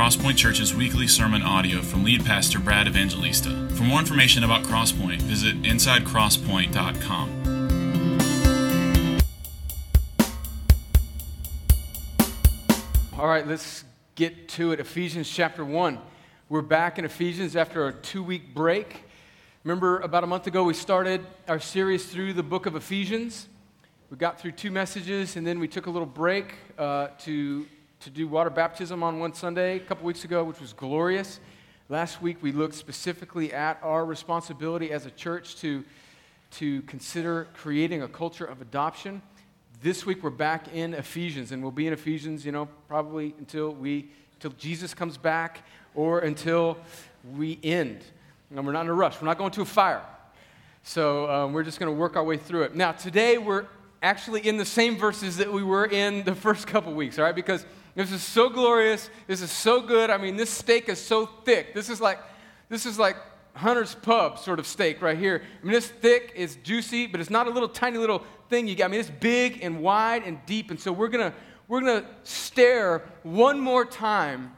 Crosspoint Church's weekly sermon audio from lead pastor Brad Evangelista. For more information about Crosspoint, visit insidecrosspoint.com. All right, let's get to it. Ephesians chapter 1. We're back in Ephesians after a two week break. Remember, about a month ago, we started our series through the book of Ephesians. We got through two messages, and then we took a little break uh, to, to do water baptism on one Sunday a couple weeks ago, which was glorious. Last week, we looked specifically at our responsibility as a church to, to consider creating a culture of adoption. This week, we're back in Ephesians, and we'll be in Ephesians, you know, probably until, we, until Jesus comes back or until we end. And we're not in a rush, we're not going to a fire. So um, we're just going to work our way through it. Now, today, we're actually in the same verses that we were in the first couple weeks, all right? Because this is so glorious. This is so good. I mean, this steak is so thick. This is like, this is like Hunter's Pub sort of steak right here. I mean, it's thick, it's juicy, but it's not a little tiny little thing you got. I mean, it's big and wide and deep. And so we're gonna we're gonna stare one more time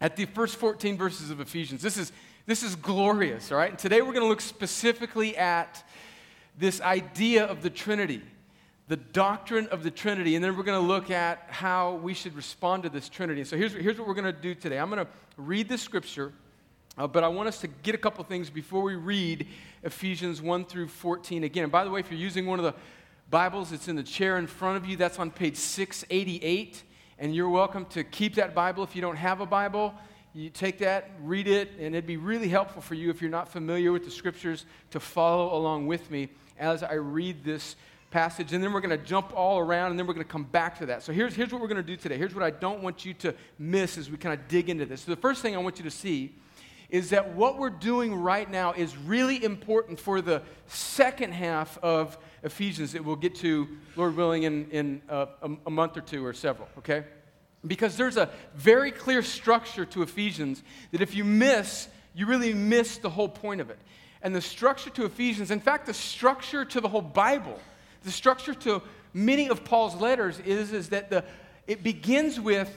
at the first 14 verses of Ephesians. This is this is glorious, all right? And today we're gonna look specifically at this idea of the Trinity the doctrine of the Trinity, and then we're going to look at how we should respond to this Trinity. So here's, here's what we're going to do today. I'm going to read the scripture, uh, but I want us to get a couple things before we read Ephesians 1 through 14 again. And by the way, if you're using one of the Bibles, it's in the chair in front of you. That's on page 688, and you're welcome to keep that Bible if you don't have a Bible. You take that, read it, and it'd be really helpful for you if you're not familiar with the scriptures to follow along with me as I read this passage, and then we're going to jump all around, and then we're going to come back to that. So here's, here's what we're going to do today. Here's what I don't want you to miss as we kind of dig into this. So the first thing I want you to see is that what we're doing right now is really important for the second half of Ephesians that we'll get to, Lord willing, in, in uh, a, a month or two or several, okay? Because there's a very clear structure to Ephesians that if you miss, you really miss the whole point of it. And the structure to Ephesians, in fact, the structure to the whole Bible, the structure to many of Paul's letters is, is that the, it begins with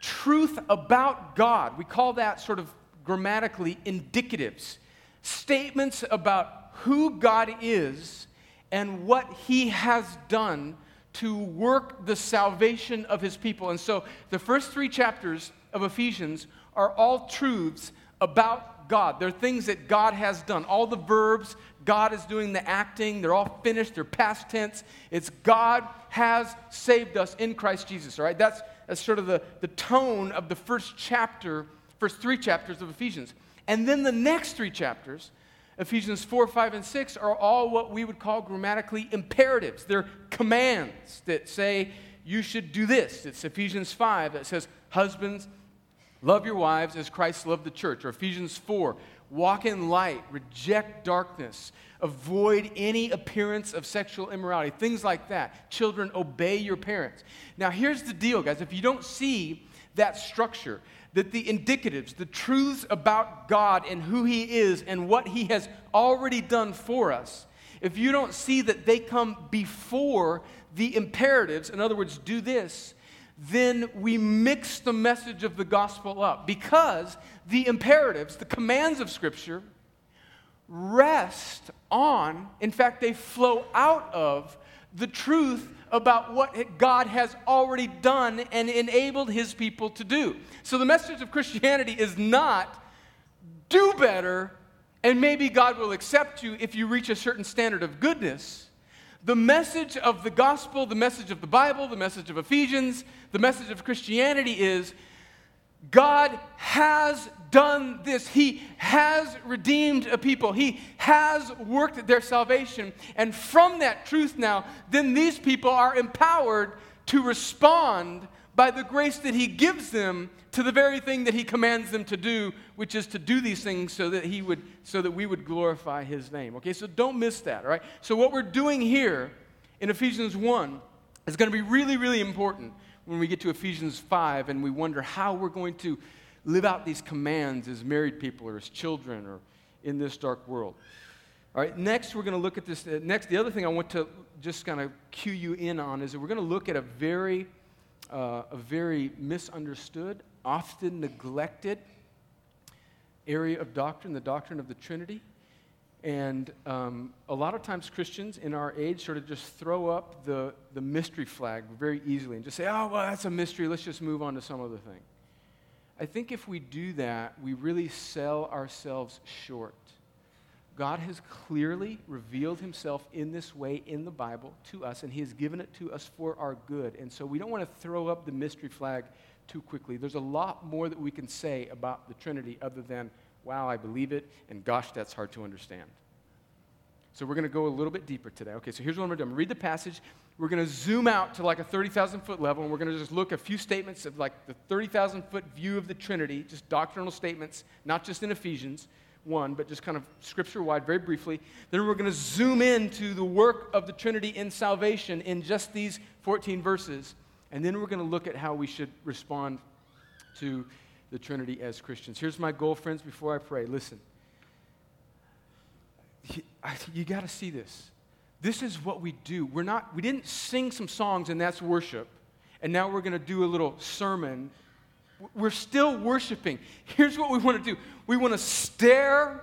truth about God. We call that sort of grammatically indicatives, statements about who God is and what he has done to work the salvation of his people. And so the first three chapters of Ephesians are all truths about God. They're things that God has done. All the verbs God is doing the acting. They're all finished. They're past tense. It's God has saved us in Christ Jesus, all right? That's, that's sort of the, the tone of the first chapter, first three chapters of Ephesians. And then the next three chapters, Ephesians 4, 5, and 6, are all what we would call grammatically imperatives. They're commands that say, you should do this. It's Ephesians 5 that says, Husbands, love your wives as Christ loved the church. Or Ephesians 4, walk in light, reject darkness, avoid any appearance of sexual immorality, things like that. Children, obey your parents. Now, here's the deal, guys. If you don't see that structure, that the indicatives, the truths about God and who He is and what He has already done for us, if you don't see that they come before the imperatives, in other words, do this, then we mix the message of the gospel up because the imperatives, the commands of Scripture, rest on, in fact, they flow out of the truth about what God has already done and enabled his people to do. So the message of Christianity is not do better and maybe God will accept you if you reach a certain standard of goodness. The message of the gospel, the message of the Bible, the message of Ephesians, the message of Christianity is God has done this. He has redeemed a people. He has worked their salvation. And from that truth now, then these people are empowered to respond by the grace that He gives them to the very thing that He commands them to do, which is to do these things so that He would, so that we would glorify His name. Okay, so don't miss that, all right? So what we're doing here in Ephesians 1 is going to be really, really important when we get to Ephesians 5 and we wonder how we're going to live out these commands as married people or as children or in this dark world. All right, next we're going to look at this. Uh, next, the other thing I want to just kind of cue you in on is that we're going to look at a very, uh, a very misunderstood, often neglected area of doctrine, the doctrine of the Trinity. And um, a lot of times Christians in our age sort of just throw up the, the mystery flag very easily and just say, oh, well, that's a mystery. Let's just move on to some other thing. I think if we do that, we really sell ourselves short. God has clearly revealed himself in this way in the Bible to us, and he has given it to us for our good. And so we don't want to throw up the mystery flag too quickly. There's a lot more that we can say about the Trinity other than, wow, I believe it, and gosh, that's hard to understand. So we're going to go a little bit deeper today. Okay, so here's what I'm going to do. I'm going to read the passage. We're going to zoom out to like a 30,000 foot level, and we're going to just look a few statements of like the 30,000 foot view of the Trinity, just doctrinal statements, not just in Ephesians 1, but just kind of scripture wide, very briefly. Then we're going to zoom into the work of the Trinity in salvation in just these 14 verses. And then we're going to look at how we should respond to the Trinity as Christians. Here's my goal, friends, before I pray. Listen, you got to see this. This is what we do. We're not, we didn't sing some songs and that's worship, and now we're going to do a little sermon. We're still worshiping. Here's what we want to do we want to stare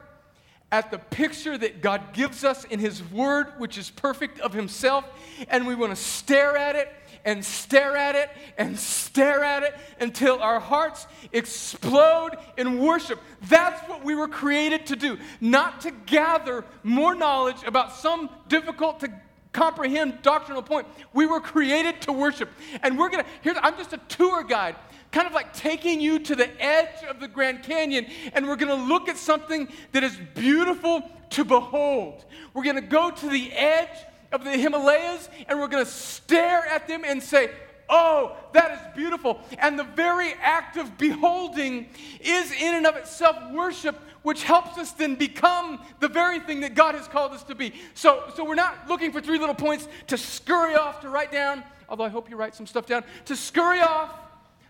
at the picture that God gives us in His Word, which is perfect of Himself, and we want to stare at it and stare at it and stare at it until our hearts explode in worship. That's what we were created to do, not to gather more knowledge about some difficult to comprehend doctrinal point. We were created to worship. And we're going to, here, I'm just a tour guide, kind of like taking you to the edge of the Grand Canyon, and we're going to look at something that is beautiful to behold. We're going to go to the edge of the Himalayas and we're going to stare at them and say, Oh, that is beautiful. And the very act of beholding is in and of itself worship, which helps us then become the very thing that God has called us to be. So, so we're not looking for three little points to scurry off to write down, although I hope you write some stuff down, to scurry off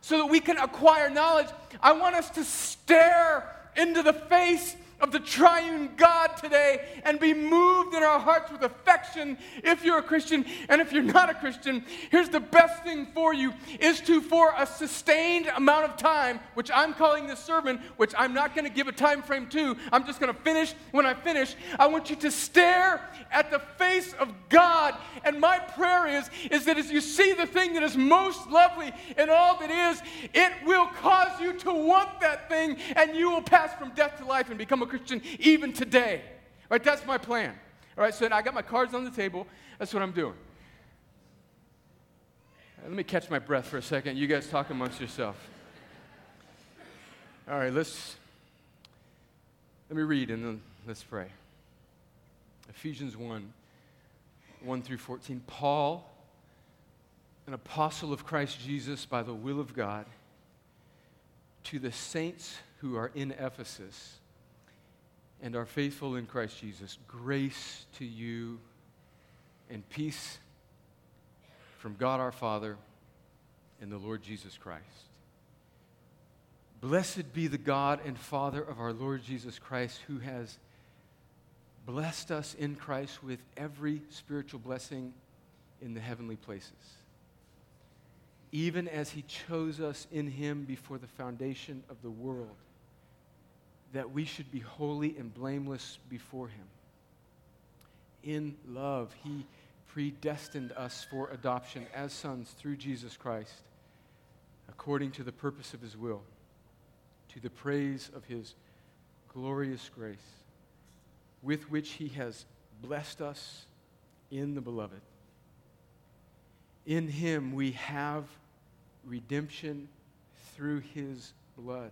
so that we can acquire knowledge. I want us to stare into the face of the triune God today and be moved in our hearts with affection if you're a Christian. And if you're not a Christian, here's the best thing for you is to, for a sustained amount of time, which I'm calling this sermon, which I'm not going to give a time frame to, I'm just going to finish when I finish. I want you to stare at the face of God. And my prayer is, is that as you see the thing that is most lovely in all that is, it will cause you to want that thing and you will pass from death to life and become a Christian even today. All right, that's my plan. All right, so I got my cards on the table. That's what I'm doing. Let me catch my breath for a second. You guys talk amongst yourself. All right, let's let me read and then let's pray. Ephesians 1 1 through 14. Paul, an apostle of Christ Jesus by the will of God, to the saints who are in Ephesus and are faithful in Christ Jesus. Grace to you and peace from God our Father and the Lord Jesus Christ. Blessed be the God and Father of our Lord Jesus Christ, who has blessed us in Christ with every spiritual blessing in the heavenly places, even as he chose us in him before the foundation of the world that we should be holy and blameless before Him. In love, He predestined us for adoption as sons through Jesus Christ, according to the purpose of His will, to the praise of His glorious grace, with which He has blessed us in the Beloved. In Him we have redemption through His blood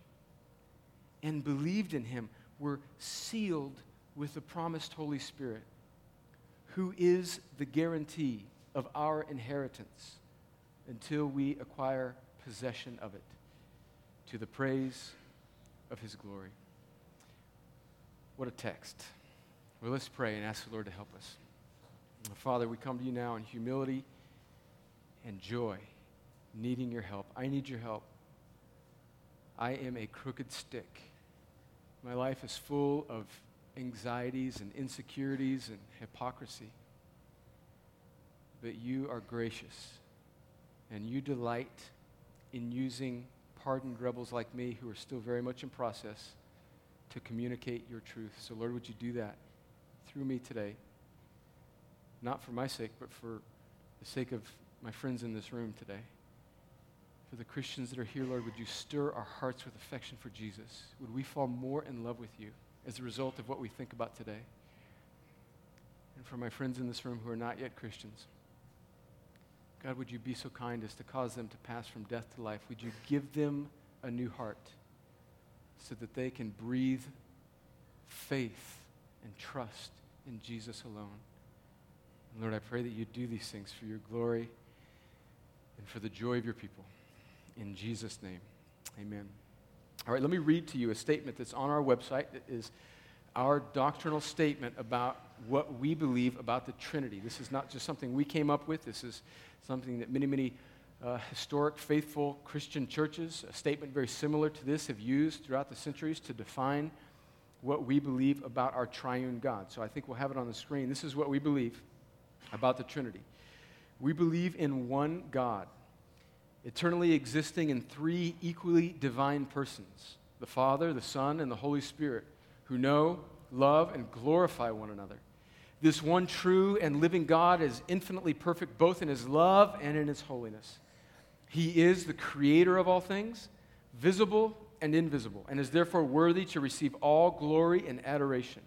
and believed in him, were sealed with the promised Holy Spirit, who is the guarantee of our inheritance until we acquire possession of it, to the praise of his glory. What a text. Well, let's pray and ask the Lord to help us. Father, we come to you now in humility and joy, needing your help. I need your help. I am a crooked stick. My life is full of anxieties and insecurities and hypocrisy. But you are gracious, and you delight in using pardoned rebels like me who are still very much in process to communicate your truth. So, Lord, would you do that through me today? Not for my sake, but for the sake of my friends in this room today. For the Christians that are here, Lord, would you stir our hearts with affection for Jesus? Would we fall more in love with you as a result of what we think about today? And for my friends in this room who are not yet Christians, God, would you be so kind as to cause them to pass from death to life? Would you give them a new heart so that they can breathe faith and trust in Jesus alone? And Lord, I pray that you do these things for your glory and for the joy of your people. In Jesus' name, amen. All right, let me read to you a statement that's on our website that is our doctrinal statement about what we believe about the Trinity. This is not just something we came up with, this is something that many, many uh, historic, faithful Christian churches, a statement very similar to this, have used throughout the centuries to define what we believe about our triune God. So I think we'll have it on the screen. This is what we believe about the Trinity. We believe in one God, eternally existing in three equally divine persons the Father, the Son, and the Holy Spirit, who know, love, and glorify one another. This one true and living God is infinitely perfect both in his love and in his holiness. He is the creator of all things, visible and invisible, and is therefore worthy to receive all glory and adoration.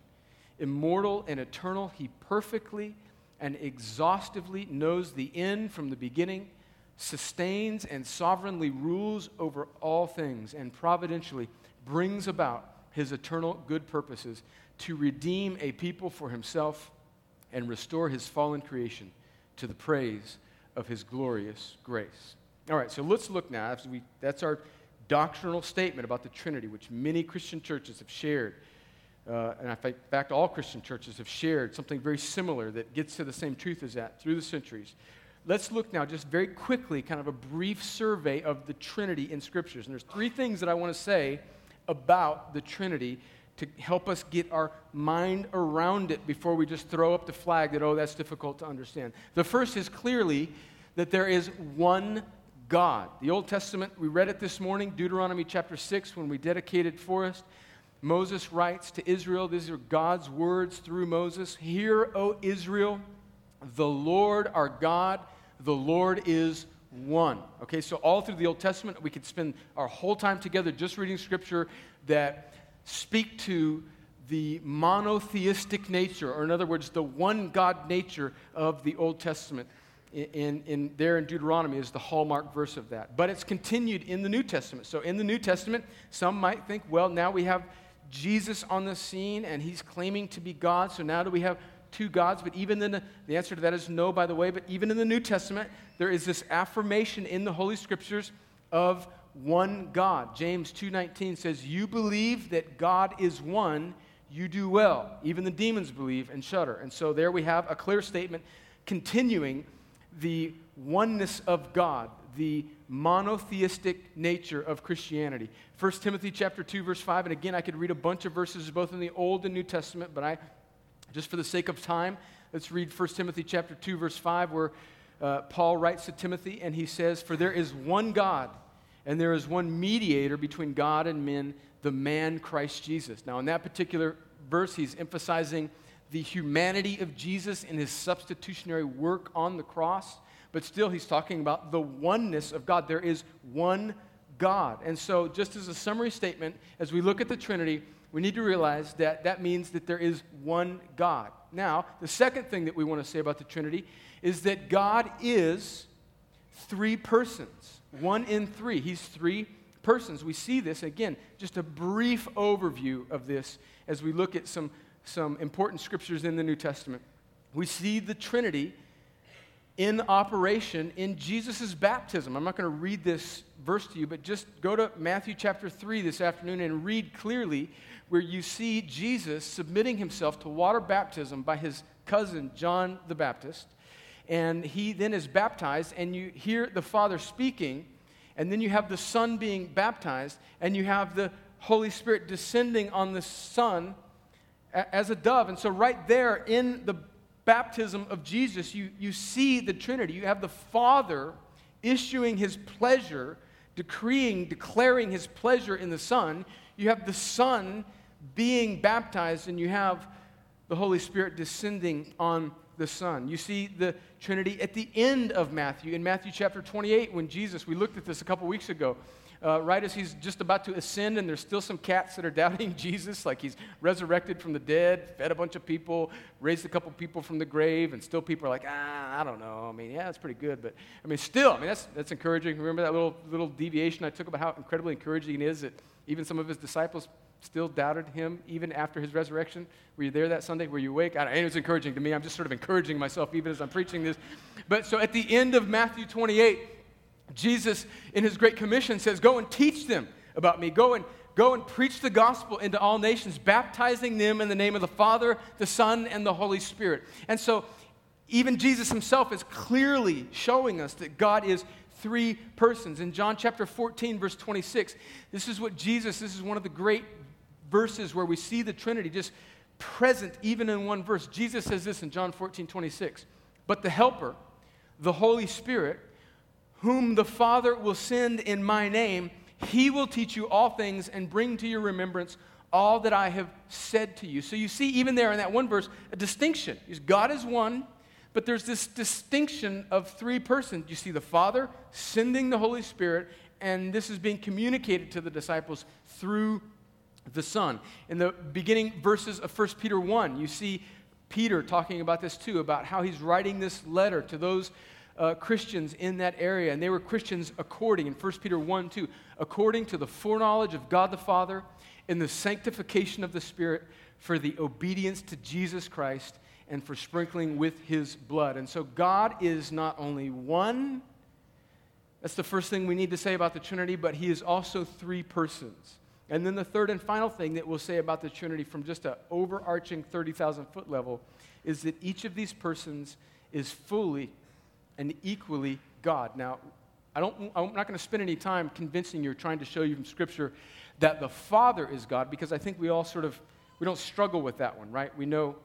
Immortal and eternal, he perfectly and exhaustively knows the end from the beginning, sustains and sovereignly rules over all things, and providentially brings about his eternal good purposes to redeem a people for himself and restore his fallen creation to the praise of his glorious grace. All right, so let's look now. That's our doctrinal statement about the Trinity, which many Christian churches have shared uh, and in fact, all Christian churches have shared something very similar that gets to the same truth as that through the centuries. Let's look now, just very quickly, kind of a brief survey of the Trinity in Scriptures. And there's three things that I want to say about the Trinity to help us get our mind around it before we just throw up the flag that, oh, that's difficult to understand. The first is clearly that there is one God. The Old Testament, we read it this morning, Deuteronomy chapter 6, when we dedicated Forest. Moses writes to Israel, these are God's words through Moses Hear, O Israel, the Lord our God, the Lord is one. Okay, so all through the Old Testament, we could spend our whole time together just reading scripture that speak to the monotheistic nature, or in other words, the one God nature of the Old Testament. In, in, there in Deuteronomy is the hallmark verse of that. But it's continued in the New Testament. So in the New Testament, some might think, well, now we have Jesus on the scene and he's claiming to be God. So now do we have two gods? But even then, the answer to that is no, by the way. But even in the New Testament, there is this affirmation in the Holy Scriptures of one God. James 2:19 says, "You believe that God is one, you do well. Even the demons believe and shudder." And so there we have a clear statement continuing the oneness of God, the monotheistic nature of Christianity. 1 Timothy chapter 2 verse 5 and again I could read a bunch of verses both in the Old and New Testament, but I just for the sake of time, let's read 1 Timothy chapter 2 verse 5 where uh, Paul writes to Timothy and he says, "For there is one God, and there is one mediator between God and men, the man Christ Jesus." Now in that particular verse he's emphasizing the humanity of Jesus in his substitutionary work on the cross but still he's talking about the oneness of God. There is one God. And so, just as a summary statement, as we look at the Trinity, we need to realize that that means that there is one God. Now, the second thing that we want to say about the Trinity is that God is three persons, one in three. He's three persons. We see this, again, just a brief overview of this as we look at some, some important scriptures in the New Testament. We see the Trinity in operation in Jesus' baptism. I'm not going to read this verse to you, but just go to Matthew chapter 3 this afternoon and read clearly where you see Jesus submitting himself to water baptism by his cousin John the Baptist. And he then is baptized, and you hear the Father speaking, and then you have the Son being baptized, and you have the Holy Spirit descending on the Son as a dove. And so, right there in the baptism of Jesus, you, you see the Trinity. You have the Father issuing his pleasure, decreeing, declaring his pleasure in the Son. You have the Son being baptized, and you have the Holy Spirit descending on the Son. You see the Trinity at the end of Matthew, in Matthew chapter 28, when Jesus, we looked at this a couple weeks ago, uh, right as he's just about to ascend, and there's still some cats that are doubting Jesus, like he's resurrected from the dead, fed a bunch of people, raised a couple people from the grave, and still people are like, ah, I don't know. I mean, yeah, that's pretty good, but I mean, still, I mean, that's, that's encouraging. Remember that little, little deviation I took about how incredibly encouraging it is that even some of his disciples still doubted him even after his resurrection? Were you there that Sunday? Were you awake? I, it was encouraging to me. I'm just sort of encouraging myself even as I'm preaching this. But so at the end of Matthew 28, Jesus, in his Great Commission, says, Go and teach them about me. Go and Go and preach the gospel into all nations, baptizing them in the name of the Father, the Son, and the Holy Spirit. And so, even Jesus himself is clearly showing us that God is three persons. In John chapter 14, verse 26, this is what Jesus, this is one of the great verses where we see the Trinity just present even in one verse. Jesus says this in John 14, 26. But the Helper, the Holy Spirit, whom the Father will send in my name, he will teach you all things and bring to your remembrance all that I have said to you. So you see, even there in that one verse, a distinction. God is one, but there's this distinction of three persons. You see the Father sending the Holy Spirit, and this is being communicated to the disciples through the Son. In the beginning verses of 1 Peter 1, you see Peter talking about this too, about how he's writing this letter to those uh, Christians in that area. And they were Christians according, in 1 Peter 1 2, according to the foreknowledge of God the Father, in the sanctification of the Spirit, for the obedience to Jesus Christ, and for sprinkling with his blood. And so God is not only one, that's the first thing we need to say about the Trinity, but he is also three persons. And then the third and final thing that we'll say about the Trinity from just an overarching 30,000 foot level is that each of these persons is fully and equally God. Now, I don't, I'm not going to spend any time convincing you or trying to show you from Scripture that the Father is God because I think we all sort of, we don't struggle with that one, right? We know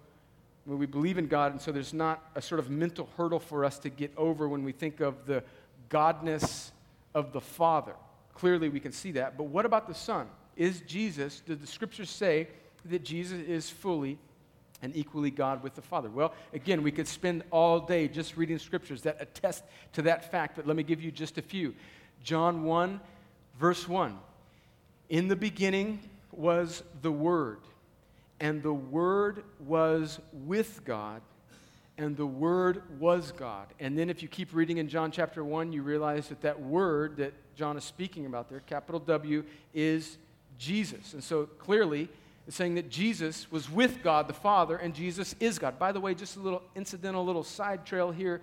we believe in God, and so there's not a sort of mental hurdle for us to get over when we think of the godness of the Father. Clearly, we can see that. But what about the Son? Is Jesus, did the scriptures say that Jesus is fully and equally God with the Father? Well, again, we could spend all day just reading scriptures that attest to that fact, but let me give you just a few. John 1, verse 1. In the beginning was the Word, and the Word was with God, and the Word was God. And then if you keep reading in John chapter 1, you realize that that Word that John is speaking about there, capital W, is Jesus. And so clearly, it's saying that Jesus was with God the Father and Jesus is God. By the way, just a little incidental little side trail here.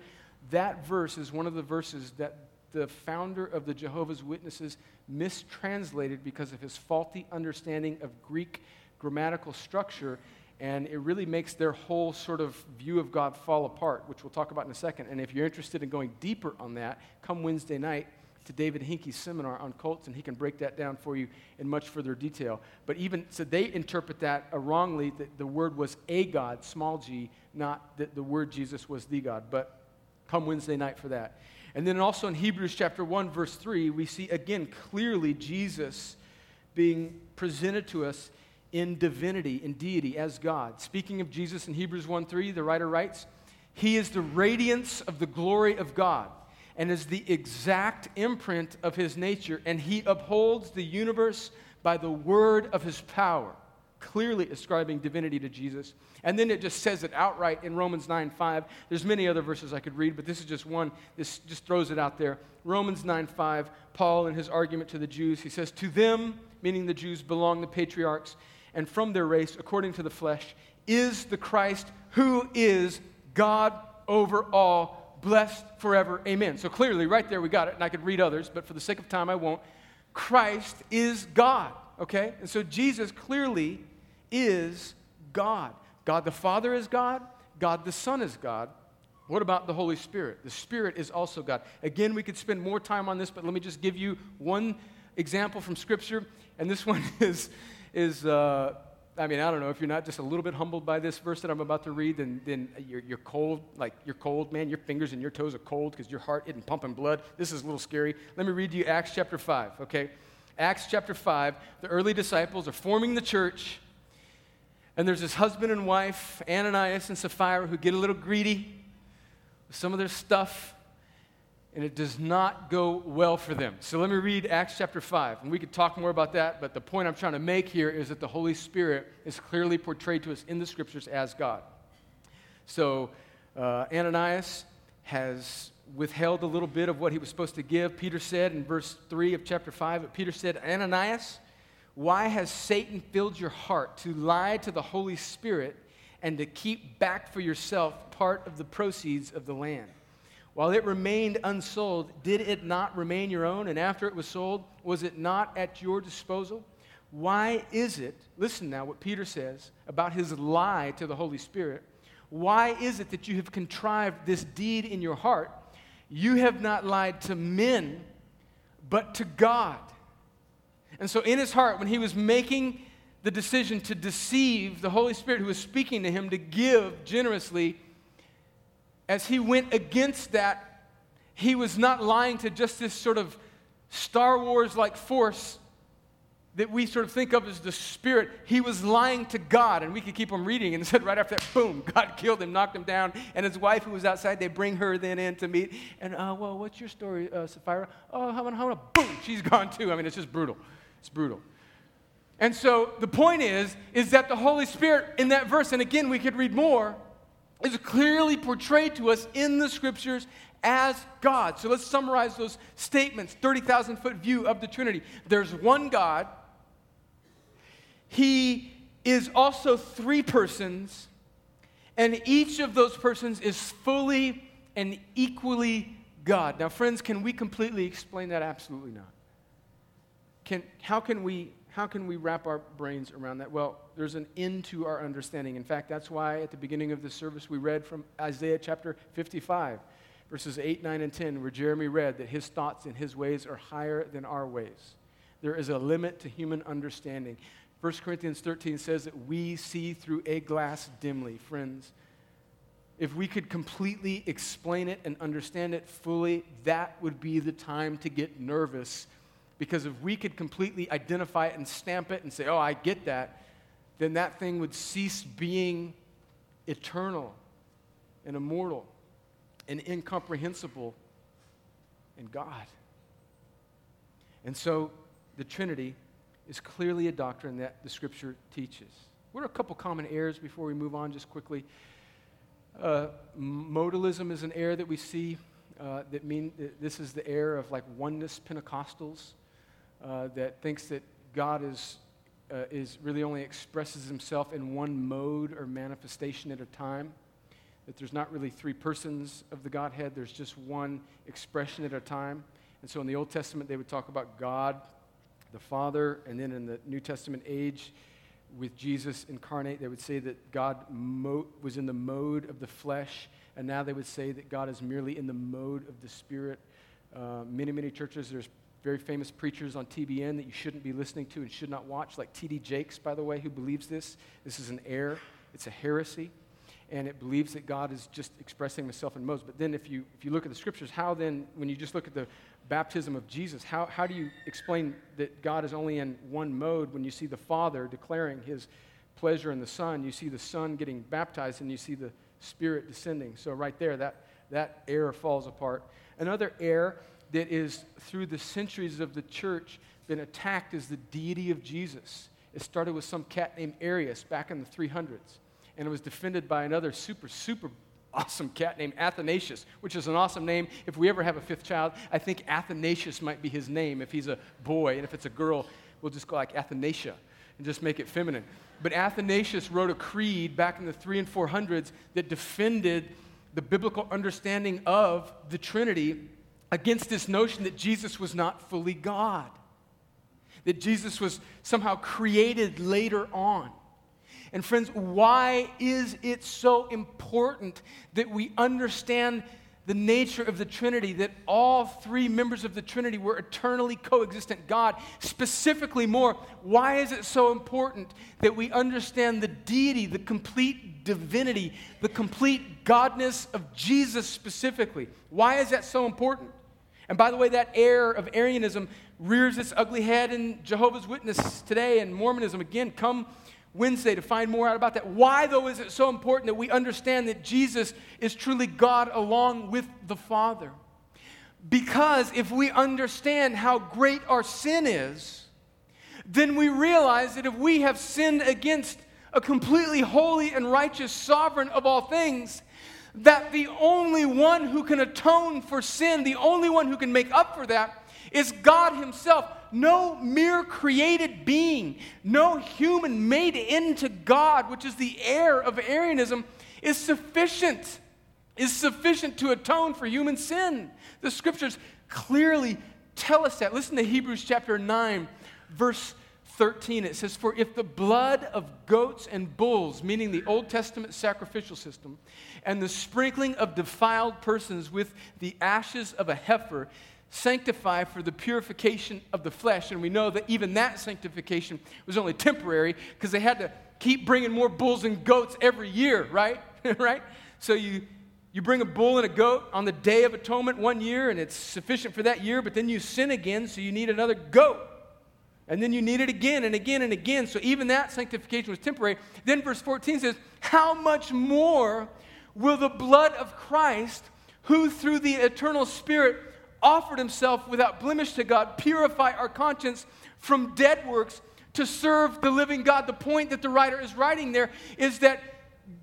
That verse is one of the verses that the founder of the Jehovah's Witnesses mistranslated because of his faulty understanding of Greek grammatical structure. And it really makes their whole sort of view of God fall apart, which we'll talk about in a second. And if you're interested in going deeper on that, come Wednesday night to David Hinkey's seminar on cults, and he can break that down for you in much further detail. But even so, they interpret that uh, wrongly that the word was a God, small g, not that the word Jesus was the God. But come Wednesday night for that. And then also in Hebrews chapter 1, verse 3, we see again clearly Jesus being presented to us in divinity, in deity, as God. Speaking of Jesus in Hebrews 1 3, the writer writes, He is the radiance of the glory of God and is the exact imprint of his nature, and he upholds the universe by the word of his power, clearly ascribing divinity to Jesus. And then it just says it outright in Romans 9 5. There's many other verses I could read, but this is just one. This just throws it out there. Romans 9 5, Paul, in his argument to the Jews, he says, To them, meaning the Jews, belong the patriarchs, and from their race, according to the flesh, is the Christ who is God over all, blessed forever. Amen. So clearly, right there, we got it, and I could read others, but for the sake of time, I won't. Christ is God, okay? And so Jesus clearly is God. God the Father is God, God the Son is God. What about the Holy Spirit? The Spirit is also God. Again, we could spend more time on this, but let me just give you one example from Scripture. And this one is, is uh, I mean, I don't know, if you're not just a little bit humbled by this verse that I'm about to read, then, then you're, you're cold. Like, you're cold, man. Your fingers and your toes are cold because your heart isn't pumping blood. This is a little scary. Let me read you Acts chapter 5, okay? Acts chapter 5, the early disciples are forming the church. And there's this husband and wife, Ananias and Sapphira, who get a little greedy with some of their stuff, and it does not go well for them. So let me read Acts chapter 5, and we could talk more about that, but the point I'm trying to make here is that the Holy Spirit is clearly portrayed to us in the scriptures as God. So uh, Ananias has withheld a little bit of what he was supposed to give. Peter said in verse 3 of chapter 5, Peter said, Ananias, why has Satan filled your heart to lie to the Holy Spirit and to keep back for yourself part of the proceeds of the land? While it remained unsold, did it not remain your own? And after it was sold, was it not at your disposal? Why is it, listen now what Peter says about his lie to the Holy Spirit. Why is it that you have contrived this deed in your heart? You have not lied to men, but to God. And so, in his heart, when he was making the decision to deceive the Holy Spirit who was speaking to him to give generously, as he went against that, he was not lying to just this sort of Star Wars like force that we sort of think of as the Spirit. He was lying to God, and we could keep on reading. And said right after that, boom, God killed him, knocked him down. And his wife, who was outside, they bring her then in to meet. And, uh, well, what's your story, uh, Sapphira? Oh, how about, how about, boom, she's gone too. I mean, it's just brutal. It's brutal. And so the point is, is that the Holy Spirit in that verse, and again, we could read more, is clearly portrayed to us in the scriptures as God. So let's summarize those statements 30,000 foot view of the Trinity. There's one God, He is also three persons, and each of those persons is fully and equally God. Now, friends, can we completely explain that? Absolutely not. Can, how, can we, how can we wrap our brains around that? Well, there's an end to our understanding. In fact, that's why at the beginning of the service we read from Isaiah chapter 55, verses 8, 9, and 10, where Jeremy read that his thoughts and his ways are higher than our ways. There is a limit to human understanding. 1 Corinthians 13 says that we see through a glass dimly, friends. If we could completely explain it and understand it fully, that would be the time to get nervous because if we could completely identify it and stamp it and say, oh, I get that, then that thing would cease being eternal and immortal and incomprehensible in God. And so the Trinity is clearly a doctrine that the Scripture teaches. What are a couple common errors before we move on, just quickly? Uh, modalism is an error that we see. Uh, that mean this is the error of like oneness Pentecostals uh, that thinks that God is, uh, is really only expresses himself in one mode or manifestation at a time. That there's not really three persons of the Godhead, there's just one expression at a time. And so in the Old Testament, they would talk about God, the Father, and then in the New Testament age, with Jesus incarnate, they would say that God mo- was in the mode of the flesh, and now they would say that God is merely in the mode of the Spirit. Uh, many, many churches, there's very famous preachers on TBN that you shouldn't be listening to and should not watch, like T.D. Jakes, by the way, who believes this. This is an error, it's a heresy, and it believes that God is just expressing himself in modes. But then, if you, if you look at the scriptures, how then, when you just look at the baptism of Jesus, how, how do you explain that God is only in one mode when you see the Father declaring his pleasure in the Son? You see the Son getting baptized, and you see the Spirit descending. So, right there, that that error falls apart. Another error that is through the centuries of the church been attacked as the deity of Jesus. It started with some cat named Arius back in the 300s, and it was defended by another super, super awesome cat named Athanasius, which is an awesome name. If we ever have a fifth child, I think Athanasius might be his name if he's a boy, and if it's a girl, we'll just go like Athanasia and just make it feminine. But Athanasius wrote a creed back in the 3 and 400s that defended the biblical understanding of the Trinity against this notion that Jesus was not fully God, that Jesus was somehow created later on. And friends, why is it so important that we understand the nature of the Trinity, that all three members of the Trinity were eternally coexistent God? Specifically, more, why is it so important that we understand the deity, the complete divinity, the complete godness of Jesus specifically? Why is that so important? And by the way, that air of Arianism rears its ugly head in Jehovah's Witness today and Mormonism. Again, come Wednesday to find more out about that. Why, though, is it so important that we understand that Jesus is truly God along with the Father? Because if we understand how great our sin is, then we realize that if we have sinned against a completely holy and righteous sovereign of all things, that the only one who can atone for sin, the only one who can make up for that, is God Himself no mere created being, no human made into God, which is the heir of Arianism, is sufficient, is sufficient to atone for human sin. The scriptures clearly tell us that. Listen to Hebrews chapter 9, verse 13. It says, For if the blood of goats and bulls, meaning the Old Testament sacrificial system, and the sprinkling of defiled persons with the ashes of a heifer, sanctify for the purification of the flesh. And we know that even that sanctification was only temporary because they had to keep bringing more bulls and goats every year, right? right? So you, you bring a bull and a goat on the day of atonement one year, and it's sufficient for that year, but then you sin again, so you need another goat. And then you need it again and again and again. So even that sanctification was temporary. Then verse 14 says, How much more will the blood of Christ, who through the eternal Spirit offered himself without blemish to God, purify our conscience from dead works to serve the living God. The point that the writer is writing there is that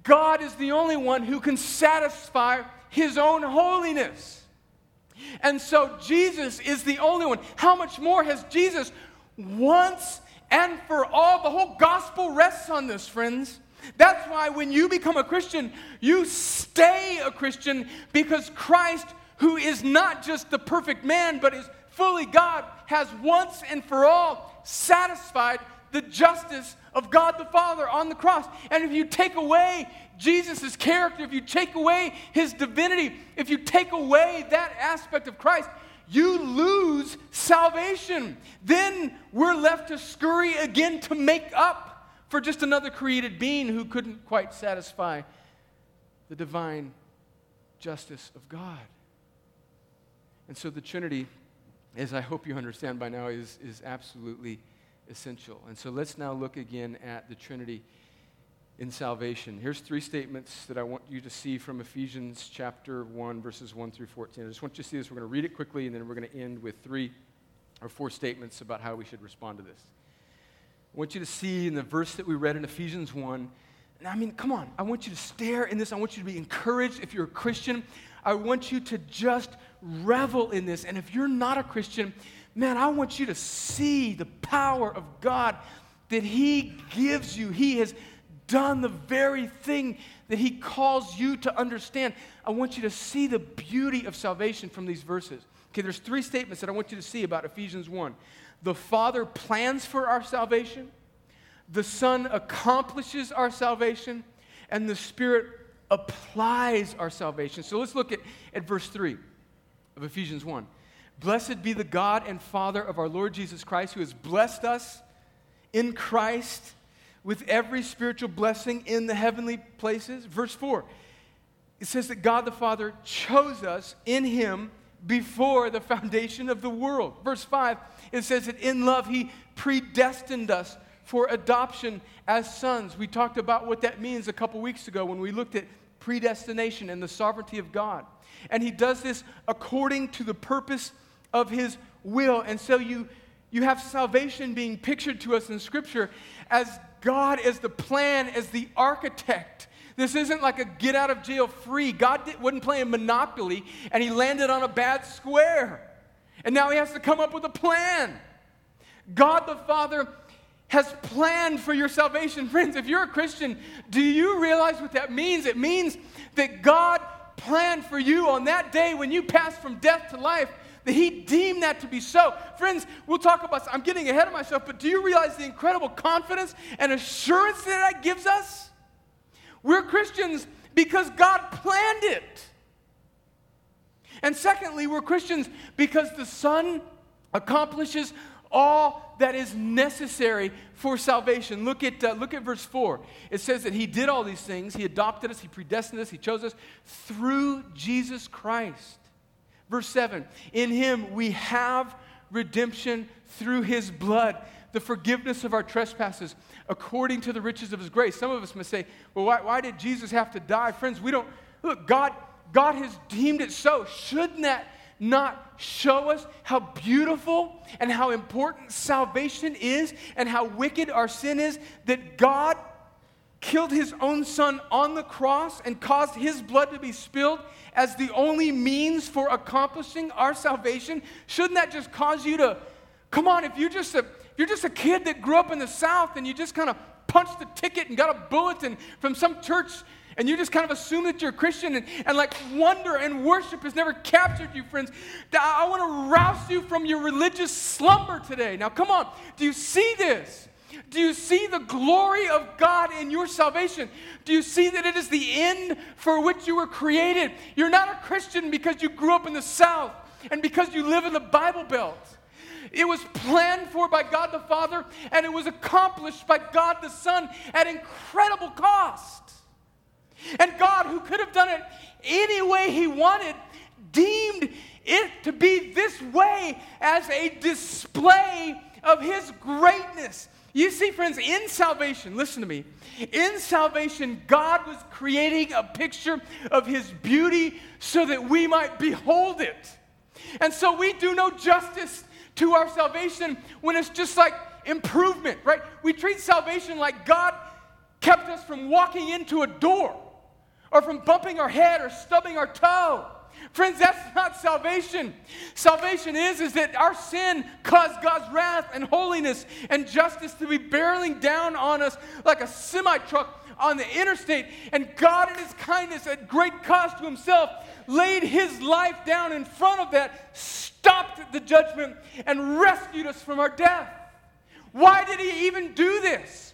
God is the only one who can satisfy his own holiness. And so Jesus is the only one. How much more has Jesus once and for all? The whole gospel rests on this, friends. That's why when you become a Christian, you stay a Christian because Christ who is not just the perfect man, but is fully God, has once and for all satisfied the justice of God the Father on the cross. And if you take away Jesus' character, if you take away his divinity, if you take away that aspect of Christ, you lose salvation. Then we're left to scurry again to make up for just another created being who couldn't quite satisfy the divine justice of God. And so the Trinity, as I hope you understand by now, is, is absolutely essential. And so let's now look again at the Trinity in salvation. Here's three statements that I want you to see from Ephesians chapter 1, verses 1 through 14. I just want you to see this. We're going to read it quickly, and then we're going to end with three or four statements about how we should respond to this. I want you to see in the verse that we read in Ephesians 1. And I mean, come on. I want you to stare in this. I want you to be encouraged if you're a Christian. I want you to just revel in this. And if you're not a Christian, man, I want you to see the power of God that He gives you. He has done the very thing that He calls you to understand. I want you to see the beauty of salvation from these verses. Okay, there's three statements that I want you to see about Ephesians 1. The Father plans for our salvation, the Son accomplishes our salvation, and the Spirit applies our salvation. So let's look at, at verse 3 of Ephesians 1. Blessed be the God and Father of our Lord Jesus Christ, who has blessed us in Christ with every spiritual blessing in the heavenly places. Verse 4, it says that God the Father chose us in Him before the foundation of the world. Verse 5, it says that in love He predestined us for adoption as sons. We talked about what that means a couple weeks ago when we looked at predestination and the sovereignty of God. And he does this according to the purpose of his will. And so you, you have salvation being pictured to us in Scripture as God as the plan, as the architect. This isn't like a get out of jail free. God did, wasn't playing Monopoly and he landed on a bad square. And now he has to come up with a plan. God the Father has planned for your salvation. Friends, if you're a Christian, do you realize what that means? It means that God planned for you on that day when you passed from death to life, that He deemed that to be so. Friends, we'll talk about, I'm getting ahead of myself, but do you realize the incredible confidence and assurance that that gives us? We're Christians because God planned it. And secondly, we're Christians because the Son accomplishes all that is necessary for salvation. Look at, uh, look at verse 4. It says that He did all these things. He adopted us, He predestined us, He chose us through Jesus Christ. Verse 7 In Him we have redemption through His blood, the forgiveness of our trespasses, according to the riches of His grace. Some of us must say, well, why, why did Jesus have to die? Friends, we don't, look, God, God has deemed it so. Shouldn't that not show us how beautiful and how important salvation is and how wicked our sin is that God killed his own son on the cross and caused his blood to be spilled as the only means for accomplishing our salvation? Shouldn't that just cause you to come on, if you're just a you're just a kid that grew up in the South and you just kind of punched the ticket and got a bulletin from some church and you just kind of assume that you're a Christian and, and like wonder and worship has never captured you, friends. I want to rouse you from your religious slumber today. Now, come on. Do you see this? Do you see the glory of God in your salvation? Do you see that it is the end for which you were created? You're not a Christian because you grew up in the South and because you live in the Bible Belt. It was planned for by God the Father and it was accomplished by God the Son at incredible cost. And God, who could have done it any way He wanted, deemed it to be this way as a display of His greatness. You see, friends, in salvation, listen to me. In salvation, God was creating a picture of His beauty so that we might behold it. And so we do no justice to our salvation when it's just like improvement, right? We treat salvation like God kept us from walking into a door or from bumping our head or stubbing our toe. Friends, that's not salvation. Salvation is, is that our sin caused God's wrath and holiness and justice to be barreling down on us like a semi truck on the interstate. And God, in His kindness, at great cost to Himself, laid His life down in front of that, stopped the judgment, and rescued us from our death. Why did He even do this?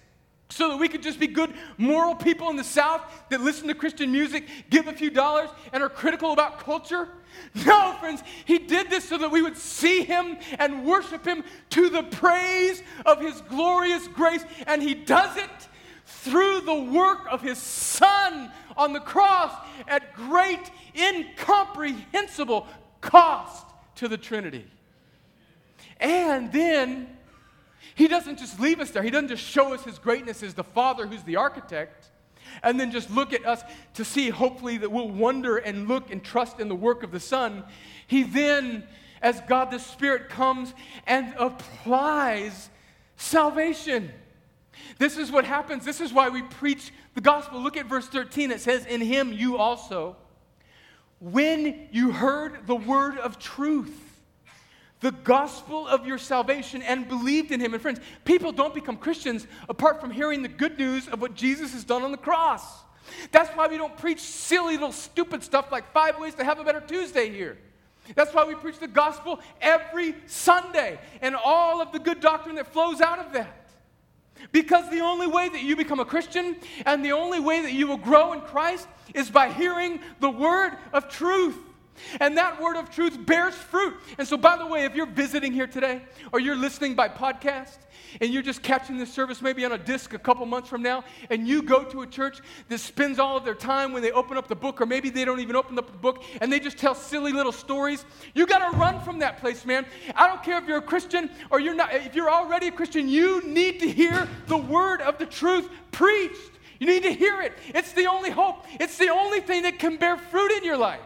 So that we could just be good moral people in the South that listen to Christian music, give a few dollars, and are critical about culture? No, friends, he did this so that we would see him and worship him to the praise of his glorious grace. And he does it through the work of his son on the cross at great, incomprehensible cost to the Trinity. And then he doesn't just leave us there. He doesn't just show us his greatness as the Father who's the architect and then just look at us to see, hopefully, that we'll wonder and look and trust in the work of the Son. He then, as God the Spirit comes and applies salvation. This is what happens. This is why we preach the gospel. Look at verse 13. It says, In him you also, when you heard the word of truth, the gospel of your salvation and believed in him. And friends, people don't become Christians apart from hearing the good news of what Jesus has done on the cross. That's why we don't preach silly little stupid stuff like five ways to have a better Tuesday here. That's why we preach the gospel every Sunday and all of the good doctrine that flows out of that. Because the only way that you become a Christian and the only way that you will grow in Christ is by hearing the word of truth. And that word of truth bears fruit. And so, by the way, if you're visiting here today or you're listening by podcast and you're just catching this service maybe on a disc a couple months from now, and you go to a church that spends all of their time when they open up the book, or maybe they don't even open up the book and they just tell silly little stories, you got to run from that place, man. I don't care if you're a Christian or you're not, if you're already a Christian, you need to hear the word of the truth preached. You need to hear it. It's the only hope, it's the only thing that can bear fruit in your life.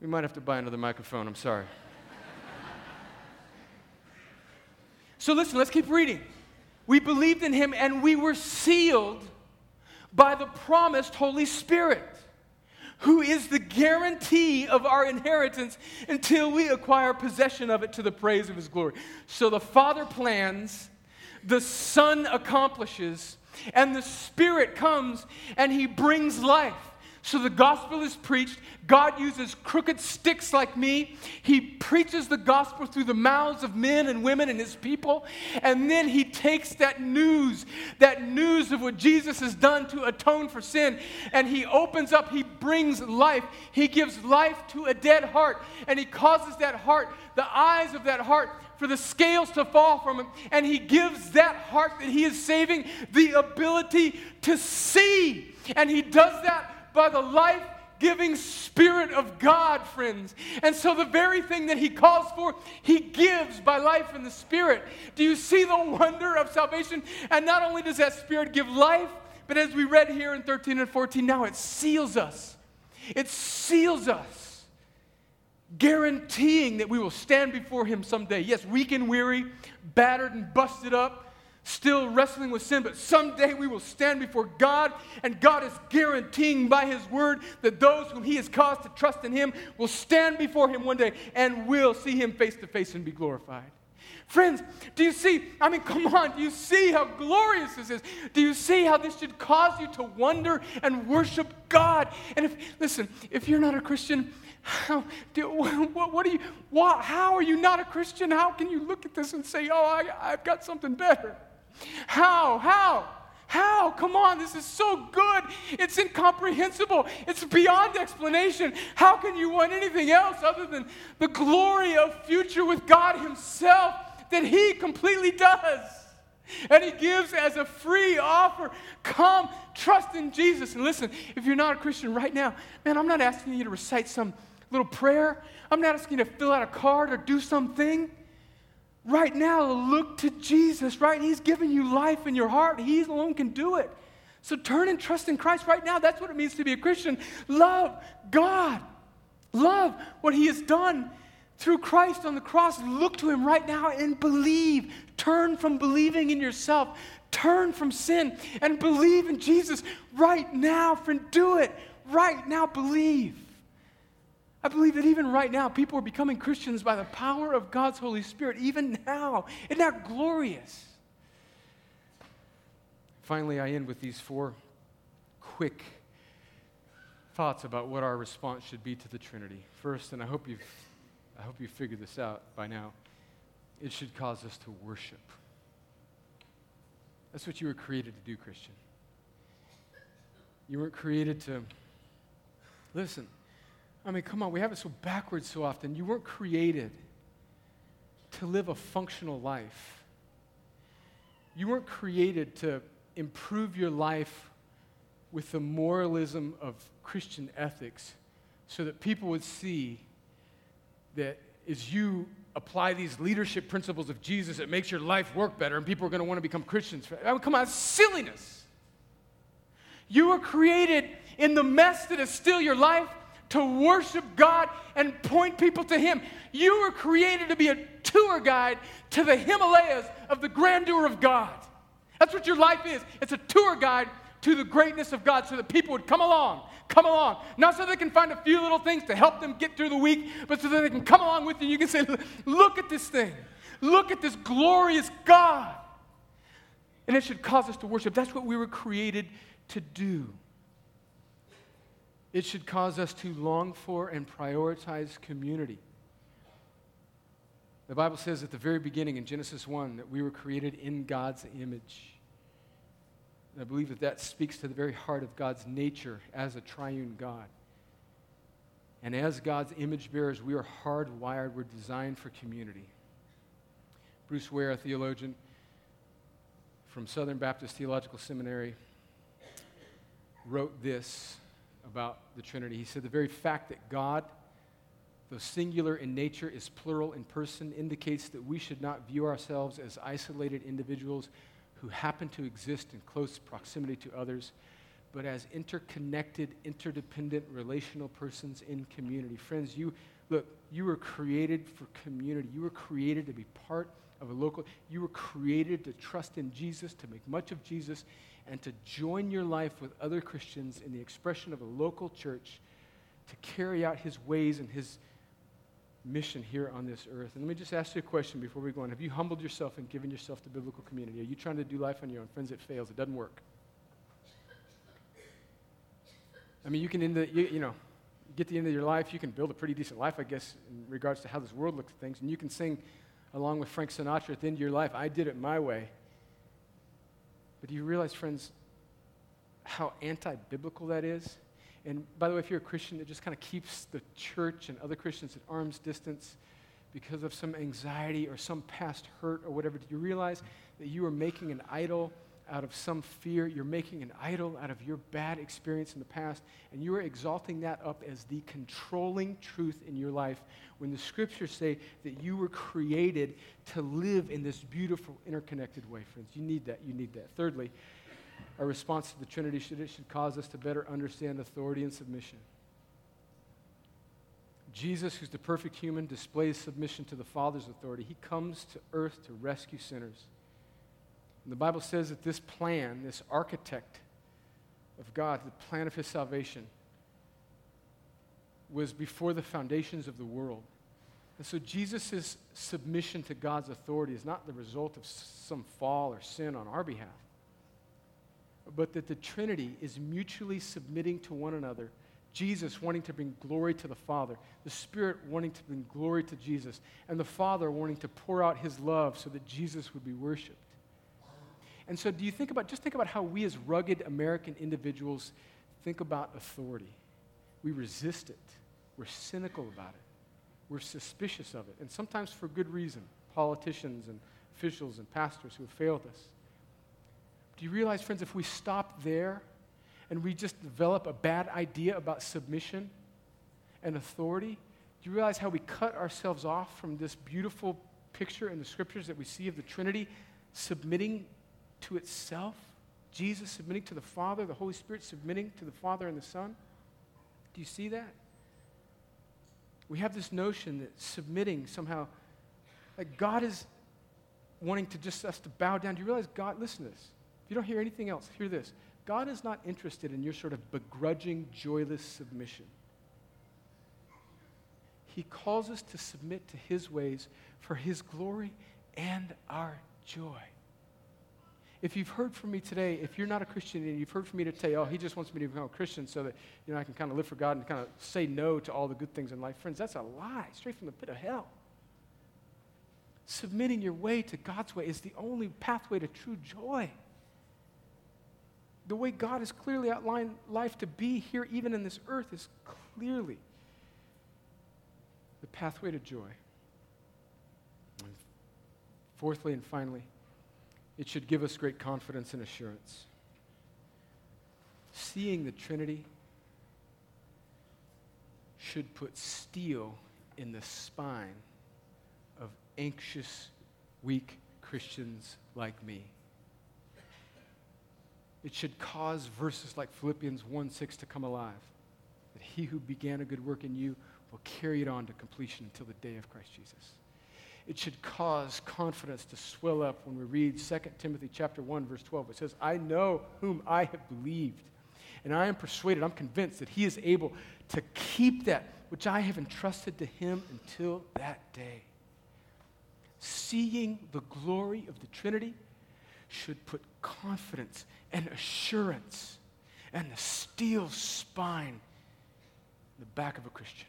We might have to buy another microphone, I'm sorry. so listen, let's keep reading. We believed in him and we were sealed by the promised Holy Spirit, who is the guarantee of our inheritance until we acquire possession of it to the praise of his glory. So the Father plans, the Son accomplishes, and the Spirit comes and he brings life. So the gospel is preached. God uses crooked sticks like me. He preaches the gospel through the mouths of men and women and his people. And then he takes that news, that news of what Jesus has done to atone for sin, and he opens up, he brings life. He gives life to a dead heart, and he causes that heart, the eyes of that heart, for the scales to fall from him. And he gives that heart that he is saving the ability to see. And he does that by the life giving Spirit of God, friends. And so, the very thing that He calls for, He gives by life in the Spirit. Do you see the wonder of salvation? And not only does that Spirit give life, but as we read here in 13 and 14, now it seals us. It seals us, guaranteeing that we will stand before Him someday. Yes, weak and weary, battered and busted up still wrestling with sin, but someday we will stand before God, and God is guaranteeing by His word that those whom He has caused to trust in Him will stand before Him one day and will see Him face to face and be glorified. Friends, do you see? I mean, come on. Do you see how glorious this is? Do you see how this should cause you to wonder and worship God? And if, listen, if you're not a Christian, how, do, what, what, are you, what, how are you not a Christian? How can you look at this and say, oh, I, I've got something better? How? How? How? Come on, this is so good. It's incomprehensible. It's beyond explanation. How can you want anything else other than the glory of future with God Himself that He completely does? And He gives as a free offer. Come, trust in Jesus. And listen, if you're not a Christian right now, man, I'm not asking you to recite some little prayer. I'm not asking you to fill out a card or do something. Right now, look to Jesus, right? He's given you life in your heart. He alone can do it. So turn and trust in Christ right now. That's what it means to be a Christian. Love God. Love what He has done through Christ on the cross. Look to Him right now and believe. Turn from believing in yourself. Turn from sin and believe in Jesus right now, friend. Do it right now. Believe. I believe that even right now, people are becoming Christians by the power of God's Holy Spirit, even now. Isn't that glorious? Finally, I end with these four quick thoughts about what our response should be to the Trinity. First, and I hope you've, I hope you've figured this out by now, it should cause us to worship. That's what you were created to do, Christian. You weren't created to, listen, I mean, come on, we have it so backwards so often. You weren't created to live a functional life. You weren't created to improve your life with the moralism of Christian ethics so that people would see that as you apply these leadership principles of Jesus, it makes your life work better and people are going to want to become Christians. I mean, come on, silliness. You were created in the mess that is still your life to worship God and point people to Him. You were created to be a tour guide to the Himalayas of the grandeur of God. That's what your life is. It's a tour guide to the greatness of God so that people would come along, come along. Not so they can find a few little things to help them get through the week, but so that they can come along with you. You can say, Look at this thing. Look at this glorious God. And it should cause us to worship. That's what we were created to do. It should cause us to long for and prioritize community. The Bible says at the very beginning in Genesis 1 that we were created in God's image. And I believe that that speaks to the very heart of God's nature as a triune God. And as God's image bearers, we are hardwired, we're designed for community. Bruce Ware, a theologian from Southern Baptist Theological Seminary, wrote this about the Trinity. He said, The very fact that God, though singular in nature, is plural in person indicates that we should not view ourselves as isolated individuals who happen to exist in close proximity to others, but as interconnected, interdependent, relational persons in community. Friends, you look, you were created for community. You were created to be part of a local. You were created to trust in Jesus, to make much of Jesus, and to join your life with other Christians in the expression of a local church to carry out his ways and his mission here on this earth. And let me just ask you a question before we go on. Have you humbled yourself and given yourself to biblical community? Are you trying to do life on your own? Friends, it fails. It doesn't work. I mean, you can, end the, you, you know, get the end of your life, you can build a pretty decent life, I guess, in regards to how this world looks at things. And you can sing along with Frank Sinatra at the end of your life, I did it my way. But do you realize, friends, how anti biblical that is? And by the way, if you're a Christian, it just kind of keeps the church and other Christians at arm's distance because of some anxiety or some past hurt or whatever. Do you realize that you are making an idol out of some fear? You're making an idol out of your bad experience in the past, and you are exalting that up as the controlling truth in your life when the scriptures say that you were created to live in this beautiful, interconnected way, friends. You need that. You need that. Thirdly, our response to the Trinity should, it should cause us to better understand authority and submission. Jesus, who's the perfect human, displays submission to the Father's authority. He comes to earth to rescue sinners. And the Bible says that this plan, this architect of God, the plan of his salvation, was before the foundations of the world. And so Jesus' submission to God's authority is not the result of some fall or sin on our behalf but that the Trinity is mutually submitting to one another. Jesus wanting to bring glory to the Father, the Spirit wanting to bring glory to Jesus, and the Father wanting to pour out his love so that Jesus would be worshiped. And so, do you think about, just think about how we as rugged American individuals think about authority. We resist it, we're cynical about it, we're suspicious of it, and sometimes for good reason. Politicians and officials and pastors who have failed us. Do you realize, friends, if we stop there and we just develop a bad idea about submission and authority, do you realize how we cut ourselves off from this beautiful picture in the scriptures that we see of the Trinity submitting to itself? Jesus submitting to the Father, the Holy Spirit submitting to the Father and the Son? Do you see that? We have this notion that submitting somehow, like God is wanting to just us to bow down. Do you realize God, listen to this. If you don't hear anything else, hear this. God is not interested in your sort of begrudging, joyless submission. He calls us to submit to His ways for His glory and our joy. If you've heard from me today, if you're not a Christian and you've heard from me today, oh, he just wants me to become a Christian so that you know I can kind of live for God and kind of say no to all the good things in life, friends, that's a lie, straight from the pit of hell. Submitting your way to God's way is the only pathway to true joy the way God has clearly outlined life to be here, even in this earth, is clearly the pathway to joy. Fourthly and finally, it should give us great confidence and assurance. Seeing the Trinity should put steel in the spine of anxious, weak Christians like me. It should cause verses like Philippians 1 6 to come alive. That he who began a good work in you will carry it on to completion until the day of Christ Jesus. It should cause confidence to swell up when we read 2 Timothy chapter 1 verse 12. It says, "I know whom I have believed, and I am persuaded, I'm convinced that he is able to keep that which I have entrusted to him until that day." Seeing the glory of the Trinity should put confidence and assurance and the steel spine in the back of a Christian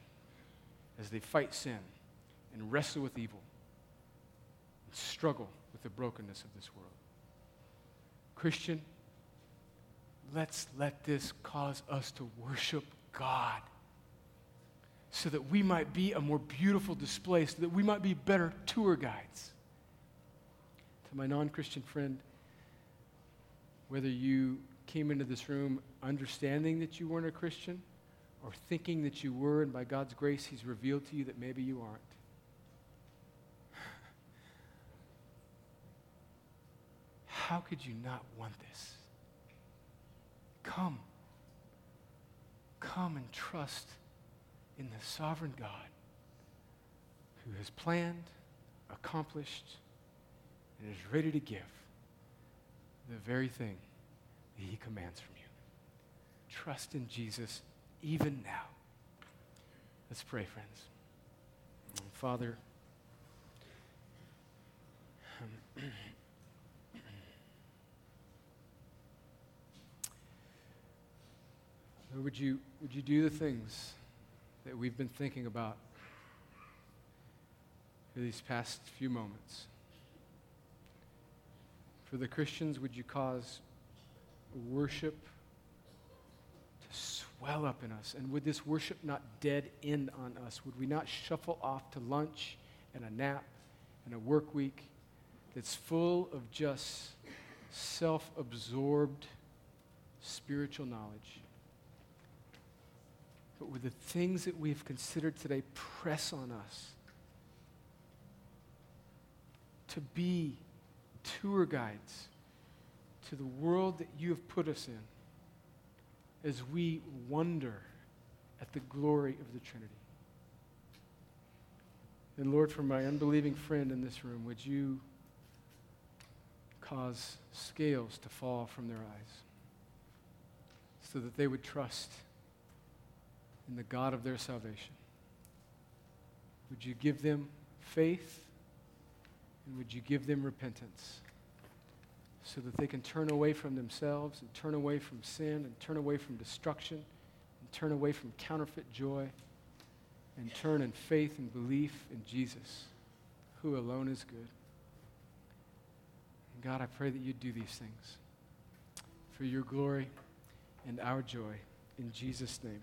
as they fight sin and wrestle with evil and struggle with the brokenness of this world. Christian, let's let this cause us to worship God so that we might be a more beautiful display, so that we might be better tour guides. To my non Christian friend, whether you came into this room understanding that you weren't a Christian or thinking that you were, and by God's grace, He's revealed to you that maybe you aren't. How could you not want this? Come. Come and trust in the sovereign God who has planned, accomplished, and is ready to give the very thing that he commands from you. Trust in Jesus even now. Let's pray, friends. Father, Lord, would you, would you do the things that we've been thinking about for these past few moments? For the Christians, would you cause worship to swell up in us? And would this worship not dead end on us? Would we not shuffle off to lunch and a nap and a work week that's full of just self absorbed spiritual knowledge? But would the things that we've considered today press on us to be tour guides to the world that you have put us in as we wonder at the glory of the Trinity? And Lord, for my unbelieving friend in this room, would you cause scales to fall from their eyes so that they would trust in the God of their salvation. Would you give them faith and would you give them repentance so that they can turn away from themselves and turn away from sin and turn away from destruction and turn away from counterfeit joy and turn in faith and belief in Jesus, who alone is good. And God, I pray that you do these things for your glory and our joy. In Jesus' name.